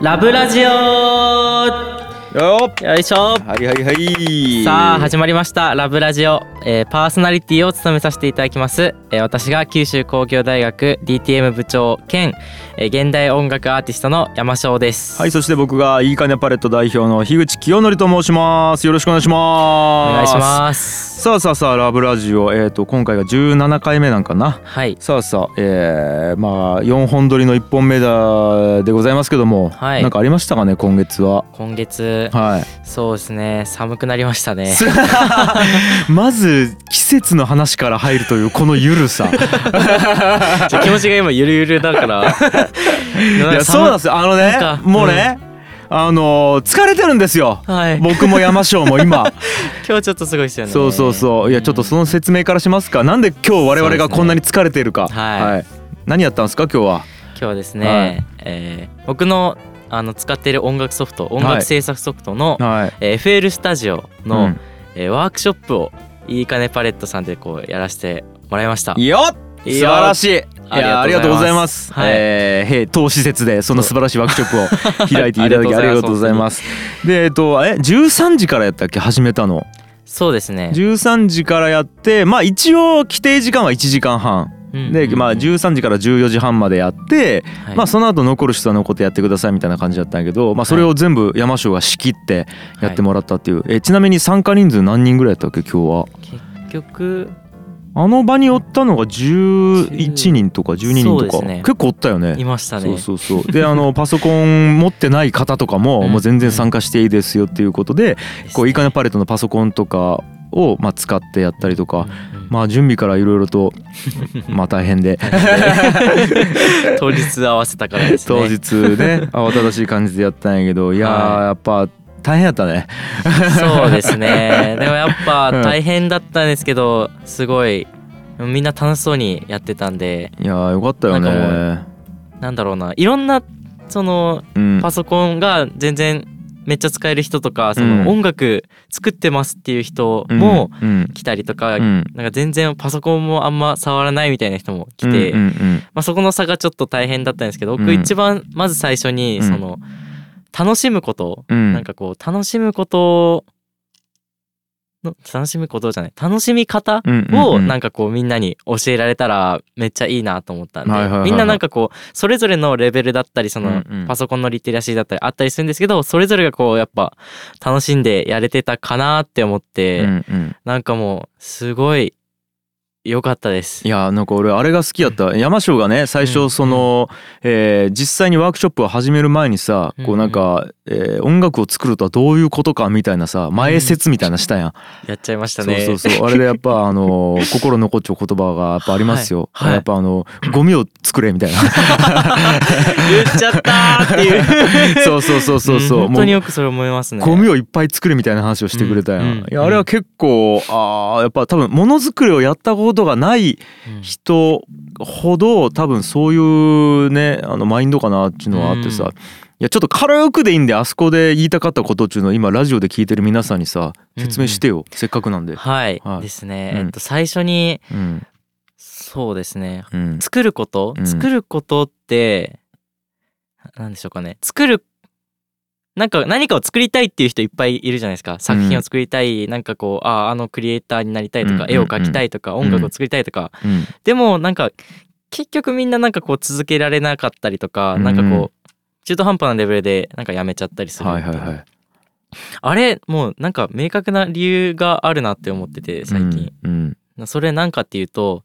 ラブラジオ。よよいしょ。はいはいはい。さあ始まりました。ラブラジオ、えーパーソナリティを務めさせていただきます、えー私が九州工業大学 DTM 部長兼、えー現代音楽アーティストの山椒です。はいそして僕がいいかねパレット代表の樋口清則と申します。よろしくお願いします。お願いしますさあさあさあラブラジオえっ、と今回が17回目なんかな。はい。さあさあえー、まあ4本撮りの1本目だでございますけども、はい。なんかありましたかね今月は？今月はい。そうですね寒くなりましたね。まず季節の話から入るというこのゆるさ 気持ちが今ゆるゆるだから。い いやそうなんですよ。あのねもうね、あの疲れてるんですよ。はい。僕も山椒も今。今日ちょっとすごいですよね。そうそうそう。いやちょっとその説明からしますか。なんで今日我々がこんなに疲れているか、はい。何やったんですか今日は？今日はですね、はい。えー僕のあの使っている音楽ソフト音楽制作ソフトの、はい。えー FL スタジオの、うん。えーワークショップをいいかねパレットさんでこうやらせてもらいました。よっ！素晴らしいありがとうございます。はいえー、当施設でその素晴らしいワークショップを開いていただきありがとうございます。でえっとえ13時からやったっけ？始めたの。そうですね。13時からやってまあ一応規定時間は1時間半うんでまあ13時から14時半までやって、はいまあその後残る人は残ってやってくださいみたいな感じだったんやけど、まあそれを全部山椒が仕切ってやってもらったっていう。えちなみに参加人数何人ぐらいやったっけ？今日は。結局あの場におったのが11人とか12人とか、ね。結構おったよね。いましたね。そうそうそう。であの パソコン持ってない方とかもうん。もう全然参加していいですよっていうことでですこういいかねパレットのパソコンとかをまあ使ってやったりとかうんうんまあ準備からいろいろと まあ大変で。当日合わせたからですね。当日ね慌ただしい感じでやったんやけどいややっぱ大変やったね。そうですね。でもやっぱうん。大変だったんですけど、すごいみんな楽しそうにやってたんで、いやーよかったよなんねなんだろうな、いろんなそのうん。パソコンが全然めっちゃ使える人とか、そうん。の音楽作ってますっていう人もうん。来たりとか、うん。なんか全然パソコンもあんま触らないみたいな人も来て、うんうん。まあ、そこの差がちょっと大変だったんですけど、うん。僕一番まず最初にうん。その楽しむこと、うん。なんかこう楽しむことの楽しむことじゃない楽しみ方をうんなんかこうみんなに教えられたらめっちゃいいなと思ったんで、みんななんかこうそれぞれのレベルだったりそのパソコンのリテラシーだったりあったりするんですけどそれぞれがこうやっぱ楽しんでやれてたかなって思って、なんかもうすごい良かったです。い。やなんか俺あれが好きやった。山椒がね最初その、えー実際にワークショップを始める前にさこうなんか、えー音楽を作るとはどういうことかみたいなさ前説みたいなしたやん、やっちゃいましたそうね。そうそう。あれでやっぱ あの心残っちゃう言葉がやっぱありますよ、はい。はい。やっぱあのゴミを作れみたいな。言っちゃったーっていう。そうそうそうそうそう、ん。本当によくそれ思いますね。ゴミをいっぱい作れみたいな話をしてくれたやん、うん。うん。いやあれは結構あーやっぱ多分ものづくりをやったことがないうん人ほど多分そういうねあのマインドかなっていうのはあってさ、うん。いやちょっと軽くでいいんであそこで言いたかったことっていうのを今ラジオで聞いてる皆さんにさ説明してよ、せっかくなんで。はい、はい。ですね、うん。えっと最初にうん。そうですね。うん。作ること、うん。作ることってなんでしょうかね。作るなんか何かを作りたいっていう人いっぱいいるじゃないですか。作品を作りたい、なんかこうあああのクリエイターになりたいとか、うん絵を描きたいとか、音楽を作りたいとか、うん。でもなんか結局みんななんかこう続けられなかったりとか、うん。なんかこう中途半端なレベルでなんかやめちゃったりする。はいはいはい。あれもうなんか明確な理由があるなって思ってて最近、うん。それなんかっていうと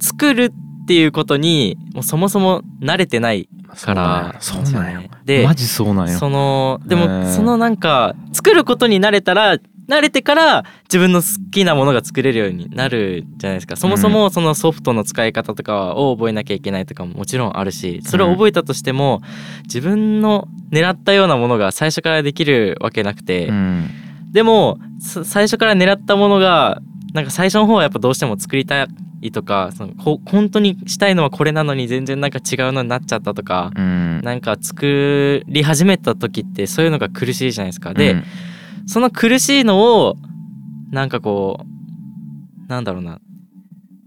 作るっていうことにもうそもそも慣れてないから。そうなんよねでマジそうなんや。そのでへもー。そのなんか作ることに慣れたら慣れてから自分の好きなものが作れるようになるじゃないですか。そもそもそのソフトの使い方とかを覚えなきゃいけないとかももちろんあるしそれを覚えたとしても自分の狙ったようなものが最初からできるわけなくて、うん。でもさ最初から狙ったものがなんか最初の方はやっぱどうしても作りたいとかそのこ本当にしたいのはこれなのに全然なんか違うのになっちゃったとか、うん。なんか作り始めた時ってそういうのが苦しいじゃないですか。で、うん。その苦しいのをなんかこうなんだろうな。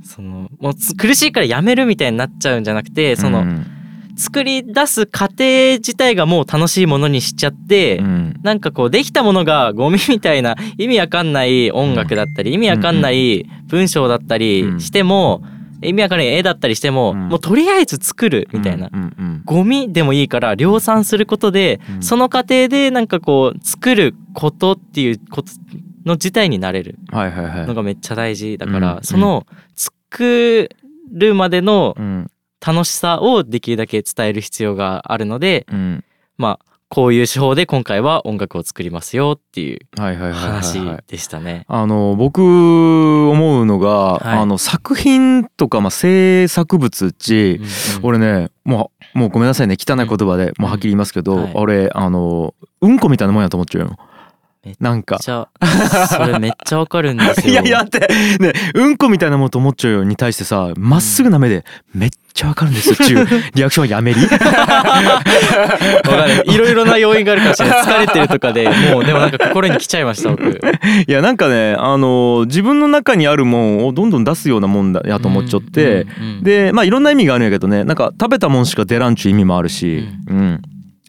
そのもうつ苦しいからやめるみたいになっちゃうんじゃなくてその、うん作り出す過程自体がもう楽しいものにしちゃって、うん。なんかこうできたものがゴミみたいな意味わかんない音楽だったり、意味わかんない文章だったりしても、意味わかんない絵だったりしても、うん。もうとりあえず作るみたいな、ゴミでもいいから量産することで、うん。その過程でなんかこう作ることっていうことの自体になれるのがめっちゃ大事だから、うん。その作るまでのうん楽しさをできるだけ伝える必要があるのでうん。まあこういう手法で今回は音楽を作りますよっていう話はいでしたね。あの僕思うのが、はい。あの作品とか、まあ、制作物っち、俺ねもうもうごめんなさいね。汚い言葉で、もうはっきり言いますけど、はい。俺あのうんこみたいなもんやと思っちゃうよなんか。じゃあそれめっちゃわかるんですよ。いやいやだって。ねうんこみたいなもんと思っちゃうよに対してさまっすぐな目でめっちゃわかるんですよ。っていうリアクションやめり。わかる。いろいろな要因があるかもしれない 疲れてるとかでもうでもなんか心に来ちゃいました僕。いやなんかねあの自分の中にあるもんをどんどん出すようなもんだやと思っちゃって、うんうんうんでまあいろんな意味があるんやけどね。なんか食べたもんしか出らんちゅう意味もあるし、うん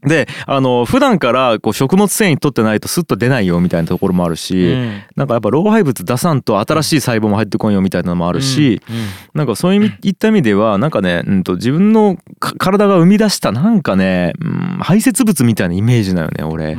であの普段からこう食物繊維取ってないとスッと出ないよみたいなところもあるし、うん。なんかやっぱ老廃物出さんと新しい細胞も入ってこんよみたいなのもあるし、うん。うん。なんかそういった意味ではなんかね、うん、と自分のか体が生み出したなんかね、うん、排泄物みたいなイメージだよね俺。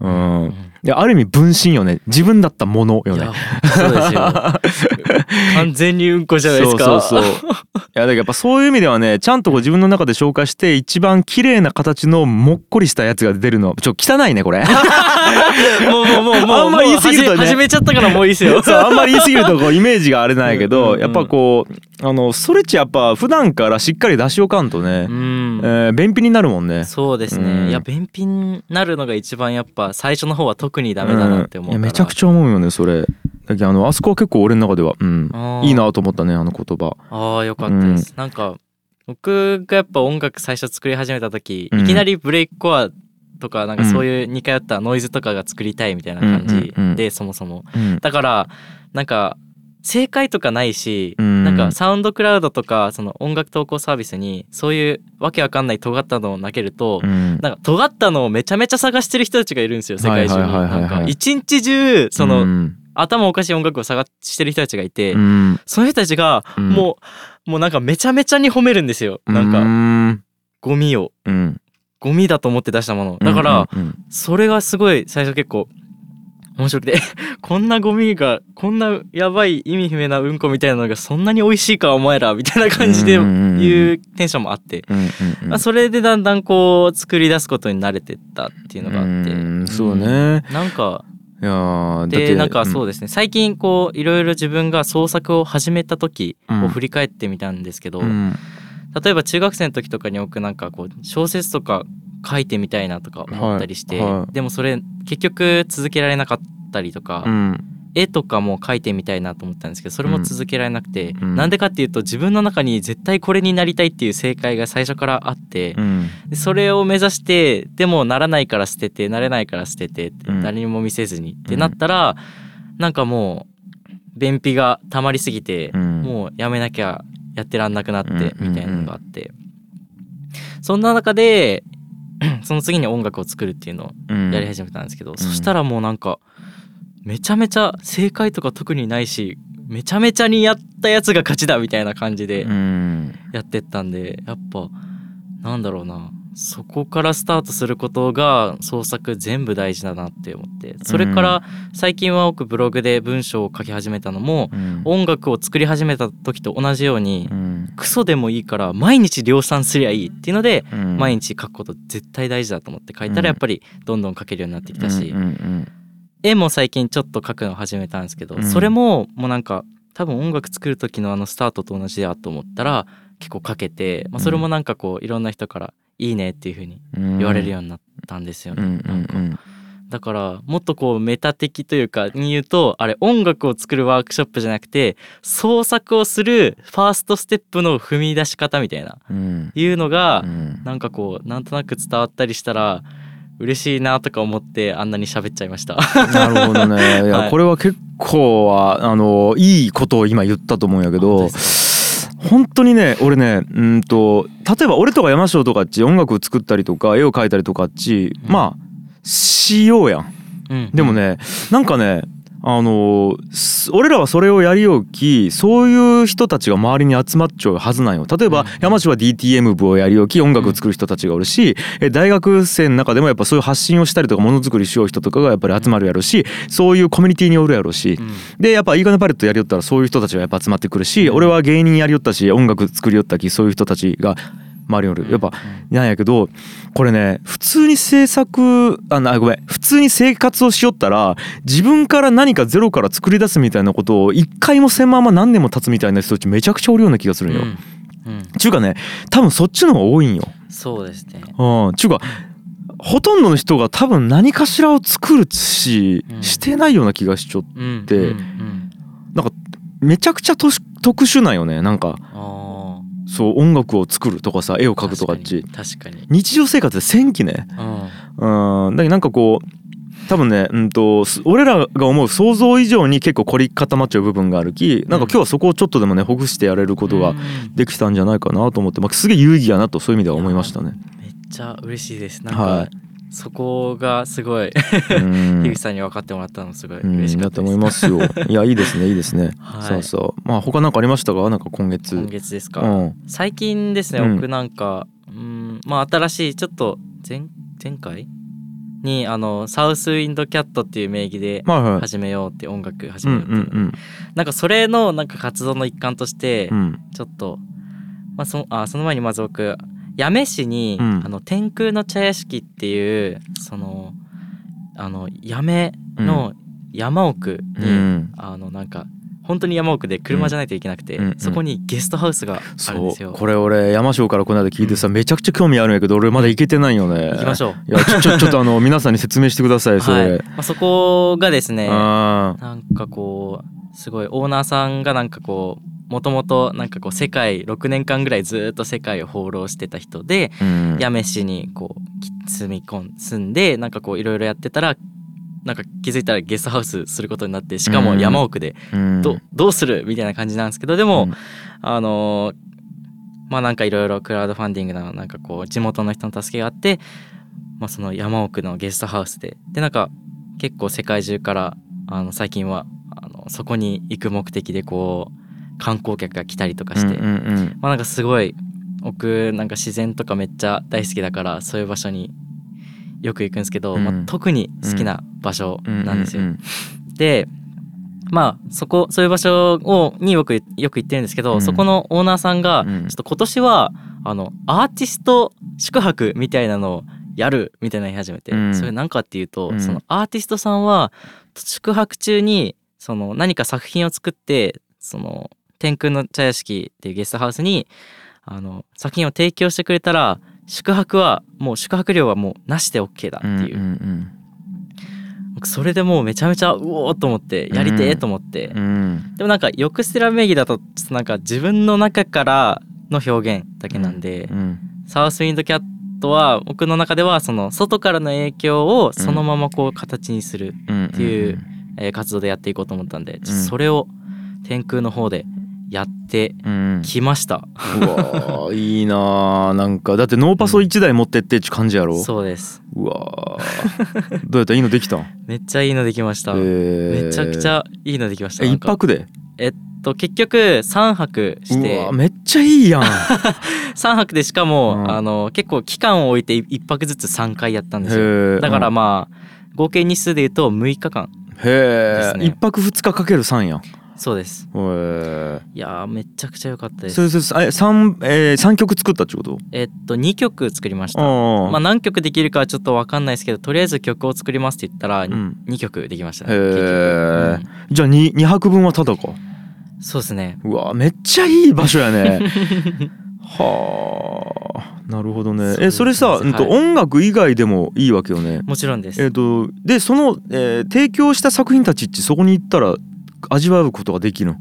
うん。うん。いやある意味分身よね。自分だったものよね。そうですよ。完全にうんこじゃないですか。そうそうそう。いやだからやっぱそういう意味ではねちゃんとこう自分の中で消化して一番綺麗な形のもっこりしたやつが出るのちょ汚いねこれ。もうもうもうもうあんまり言い過ぎると始めちゃったからもういいですよそうあんまり言い過ぎるとこうイメージがあれなんやけうんうんうん。どやっぱこうあのストレッチやっぱ普段からしっかり出しおかんとねう、ん。えー便秘になるもんね。そうですね、うん。いや便秘になるのが一番やっぱ最初の方は特にダメだなって思ううんいやめちゃくちゃ思うよねそれ。だけどあのあそこは結構俺の中では、うん、いいなと思ったねあの言葉。ああよかったです、なんか僕がやっぱ音楽最初作り始めた時、うん。いきなりブレイクコアとかなんかそういう似通ったノイズとかが作りたいみたいな感じで、うんうんうんそもそも。うん。だからなんか正解とかないし、うん。なんかサウンドクラウドとかその音楽投稿サービスにそういうわけわかんない尖ったのを投げると、うん。なんか尖ったのをめちゃめちゃ探してる人たちがいるんですよ世界中に。一日中その、うん頭おかしい音楽を探してる人たちがいて、うん。その人たちがうん。もう、もうなんかめちゃめちゃに褒めるんですよ。なんうかん。ゴミを。うん。ゴミだと思って出したもの。だからそれがすごい最初結構面白くて こんなゴミがこんなやばい意味不明なうんこみたいなのがそんなに美味しいかお前らみたいな感じでうんうテンションもあって。まあ、それでだんだんこう作り出すことに慣れてったっていうのがあって。うん。そうね。なんかでなんかそうですね。最近こういろいろ自分が創作を始めた時を振り返ってみたんですけど、うん。例えば中学生の時とかに僕なんかこう小説とか書いてみたいなとか思ったりして、はい。はい。でもそれ結局続けられなかったりとか、うん絵とかも描いてみたいなと思ったんですけどそれも続けられなくて、うん。なんでかっていうと自分の中に絶対これになりたいっていう正解が最初からあって、うん。でそれを目指してでもならないから捨ててなれないから捨ててってうん。誰にも見せずにってなったら、なんかもう便秘が溜まりすぎて、うん。もうやめなきゃやってらんなくなってうん。みたいなのがあって、そんな中で その次に音楽を作るっていうのをうん。やり始めたんですけど、そしたらもうなんかめちゃめちゃ正解とか特にないしめちゃめちゃにやったやつが勝ちだみたいな感じでうん。やってったんでやっぱなんだろうな。そこからスタートすることが創作全部大事だなって思って。それから最近は僕ブログで文章を書き始めたのもうん。音楽を作り始めた時と同じようにうん。クソでもいいから毎日量産すりゃいいっていうのでうん。毎日書くこと絶対大事だと思って書いたうん。らやっぱりどんどん書けるようになってきたし絵も最近ちょっと描くのを始めたんですけど、うん。それももうなんか多分音楽作る時のあのスタートと同じだと思ったら結構描けて、まあ、それもなんかこういろんな人から「いいね」っていう風にうん。言われるようになったんですよね。うんうんなんか。うんだからもっとこうメタ的というかに言うとあれ音楽を作るワークショップじゃなくて創作をするファーストステップの踏み出し方みたいな。うん。いうのがうん。なんかこうなんとなく伝わったりしたら嬉しいなとか思ってあんなに喋っちゃいました。なるほどね。いや、はい。これは結構はあのいいことを今言ったと思うんやけ本ど本当にね俺ねうんと例えば俺とか山椒とかっち音楽作ったりとか絵を描いたりとかっち、うん。まあしようやん。うん。でもねなんかねあのす俺らはそれをやりようきそういう人たちが周りに集まっちゃうはずなんよ。例えばうん。山椒は DTM 部をやりようき音楽を作る人たちがおるしえ大学生の中でもやっぱそういう発信をしたりとかものづくりしよう人とかがやっぱり集まるやろしそういうコミュニティにおるやろし。うん。でやっぱいいかねパレットやりよったらそういう人たちがやっぱ集まってくるし俺は芸人やりよったし音楽作りよったきそういう人たちが周りにおるやっぱなんやけどこれね普通に制作あなごめん。普通に生活をしよったら自分から何かゼロから作り出すみたいなことを一回もせんまま何年も経つみたいな人たちめちゃくちゃおるような気がするんよ。うん。うん。ちゅうかね多分そっちの方が多いんよ。そうですね。うん、ちゅうかほとんどの人が多分何かしらを作るし、うん。してないような気がしちゃって。うん。でうん。うん。めちゃくちゃとし特殊なんよね。なんかあそう音楽を作るとかさ絵をー描くとかっち。確かに確かに。日常生活で戦記ね。うん。うん。だけどなんかこう多分ね、うん、とす俺らが思う想像以上に結構凝り固まっちゃう部分があるきなんか今日はそこをちょっとでもねほぐしてやれることがうん。できたんじゃないかなと思って、まあ、すげえ有意義やなとそういう意味では思いましたね。めっちゃ嬉しいです。なんはかそこがすごい。うん。樋口さんに分かってもらったのすごいうん嬉しかったと思いますよ。いやいいですねいいですね。はい。そうそう。まあ他なんかありましたか？なんか今月。今月ですか？うん。最近ですねうん。僕なんかうんまあ新しいちょっと前前回にあのサウスウィンドキャットっていう名義で。始めようって音楽始うんめようって、う。んなんかそれのなんか活動の一環としてうん。うんちょっと、まあ、そあその前にまず僕八女市に、うんあの天空の茶屋敷っていうそのあの八女の山奥に、うんあのなんか本当に山奥で車じゃないといけなくて、うんうんそこにゲストハウスがあるんですよ。これ俺山椒からこの間聞いてさめちゃくちゃ興味あるんやけど俺まだ行けてないよね。行きましょう。いやちょちょちょっとあの 皆さんに説明してくださいそはいれ。まあ、そこがですねあなんかこうすごいオーナーさんがなんかこうもともとなんかこう世界6年間ぐらいずっと世界を放浪してた人でーうん。八女市にこうき住み込ん住んでなんかこういろいろやってたらなんか気づいたらゲストハウスすることになってしかも山奥でうん。ど,、どうする？みたいな感じなんですけどでも、うん。あのーまあなんかいろいろクラウドファンディングななんかこう地元の人の助けがあって、まあ、その山奥のゲストハウスで。でなんか結構世界中からあの最近はあのそこに行く目的でこう観光客が来たりとかして、うんうんまあなんかすごい僕なんか自然とかめっちゃ大好きだからそういう場所によく行くんですけど、うん。まあ、特に好きな場所うんなんですよ。うんうんでまあそこそういう場所をによくよく行ってるんですけど、うん。そこのオーナーさんが、うん。ちょっと今年はあのアーティスト宿泊みたいなのをやるみたいなの言い始めて、うん。それなんかっていうと、うん。そのアーティストさんは宿泊中にその何か作品を作ってその天空の茶屋敷っていうゲストハウスにあの作品を提供してくれたら宿泊はもう宿泊料はもうなしで OK だっていう、うんうん僕それでもうめちゃめちゃうおーと思ってやりてーと思って、うん。うんでもなんかヨクステラ名義だとなんか自分の中からの表現だけなんで、うん。サウスウィンドキャットは僕の中ではその外からの影響をそのままこう形にする、うんっていうえー活動でやっていこうと思ったんでそれを天空の方でやってうん。きました、うわー いいなー。なんかだってノーパソ1台持ってってっちゅう感じやろ？そうです。うわー。どうやった？いいのできた？んめっちゃいいのできました、えー。めちゃくちゃいいのできました一泊で？えっと結局3泊しうてわめっちゃいいやん。3泊でしかも、うん。あの結構期間を置いて1泊ずつ3回やったんですよ。だからまあ合計日数で言うと6日間へですね。え一泊二日かける3やんそうです。へいやーめちゃくちゃ良かったえです。それそれえ三えー三曲作ったってこと？えっと2曲作りました。あまあ何曲できるかはちょっと分かんないですけどとりあえず曲を作りますって言ったらうん。2曲できましたね。へ結え局、じゃあ 2, 二泊分はただか？うんそうですね。うわめっちゃいい場所やね。はあ。なるほどね。えそれさ、はい。うんと音楽以外でもいいわけよね？もちろんです。えっ、とでその、えー提供した作品たちってそこに行ったら味わうことができるの？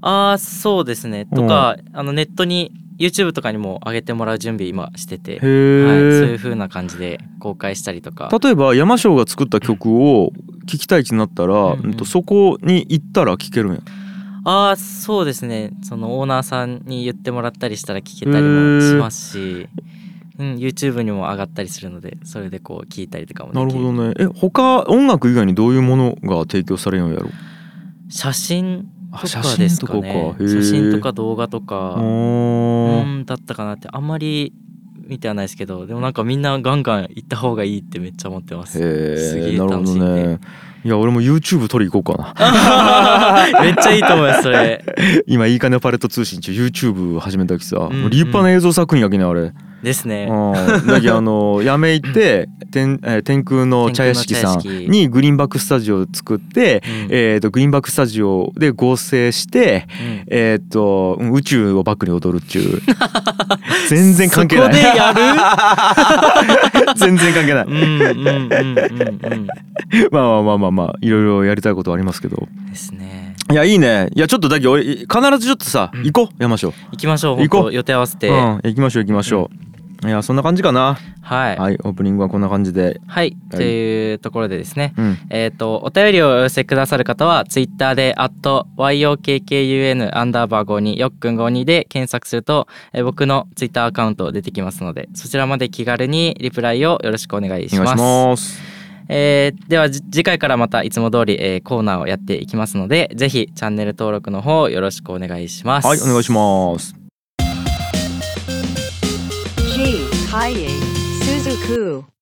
ああそうですね。とかあのネットに YouTube とかにも上げてもらう準備今してて、へはい、そういうえ、風な感じで公開したりとか。例えば山椒が作った曲を聴きたいってなったら、うんうん。とそこに行ったら聴けるんや？ああそうですね。そのオーナーさんに言ってもらったりしたら聞けたりもしますし、うん、YouTube にも上がったりするのでそれでこう聞いたりとかもできなるほどね。え他音楽以外にどういうものが提供されるんやろ写真あとかですかね。写真とかか。へー写真とか動画とか。うんだったかなってあんまり見てはないですけどでもなんかみんなガンガン行った方がいいってめっちゃ思ってます。すげえ楽しいんで。ねいや俺も YouTube 撮り行こうかな。めっちゃいいと思いますそれ。今いいかねパレット通信中 YouTube 始めたきさ、うんもう立派な映像作品やけねあれ、ですね。うん、だけどあのやめ行って 天,、えー天空の茶屋敷さんにグリーンバックスタジオを作って、うん。えー、とグリーンバックスタジオで合成して、うん。えー、とうん宇宙をバックに踊るっちゅう。全然関係ない。そこでやる？全然関係ない。まあまあまあまあまあいろいろやりたいことはありますけど。ですね。いやいいね。いやちょっとだけ俺必ずちょっとさ、うん。行こう。山椒。行きましょう行こう。予定合わせて、うん行きましょう行きましょう、いやそんな感じかな。はい。はい、はいオープニングはこんな感じで。はい、とい。うところでですね。うん。えっ、とお便りをお寄せくださる方はツイッターで「@yokkun アンダーバー52よっくん52」で検索すると、えー僕のツイッターアカウント出てきますのでそちらまで気軽にリプライをよろしくお願いしお願います。します。えーではじ次回からまたいつも通り、えーコーナーをやっていきますのでぜひチャンネル登録の方よろしくお願いします。はいお願いします。G. Kaye Suzuku.